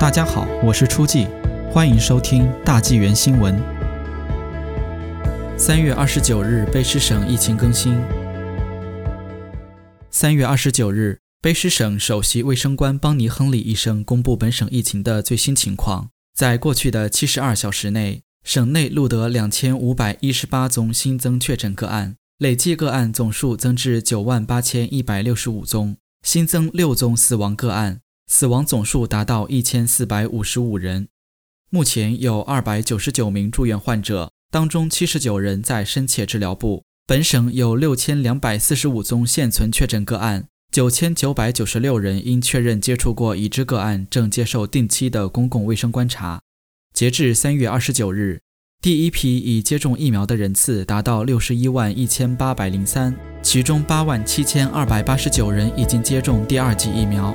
大家好，我是初季，欢迎收听大纪元新闻。三月二十九日，卑诗省疫情更新。三月二十九日，卑诗省首席卫生官邦尼·亨利医生公布本省疫情的最新情况。在过去的七十二小时内，省内录得两千五百一十八宗新增确诊个案，累计个案总数增至九万八千一百六十五宗，新增六宗死亡个案。死亡总数达到一千四百五十五人，目前有二百九十九名住院患者，当中七十九人在深切治疗部。本省有六千两百四十五宗现存确诊个案，九千九百九十六人因确认接触过已知个案，正接受定期的公共卫生观察。截至三月二十九日，第一批已接种疫苗的人次达到六十一万一千八百零三，其中八万七千二百八十九人已经接种第二剂疫苗。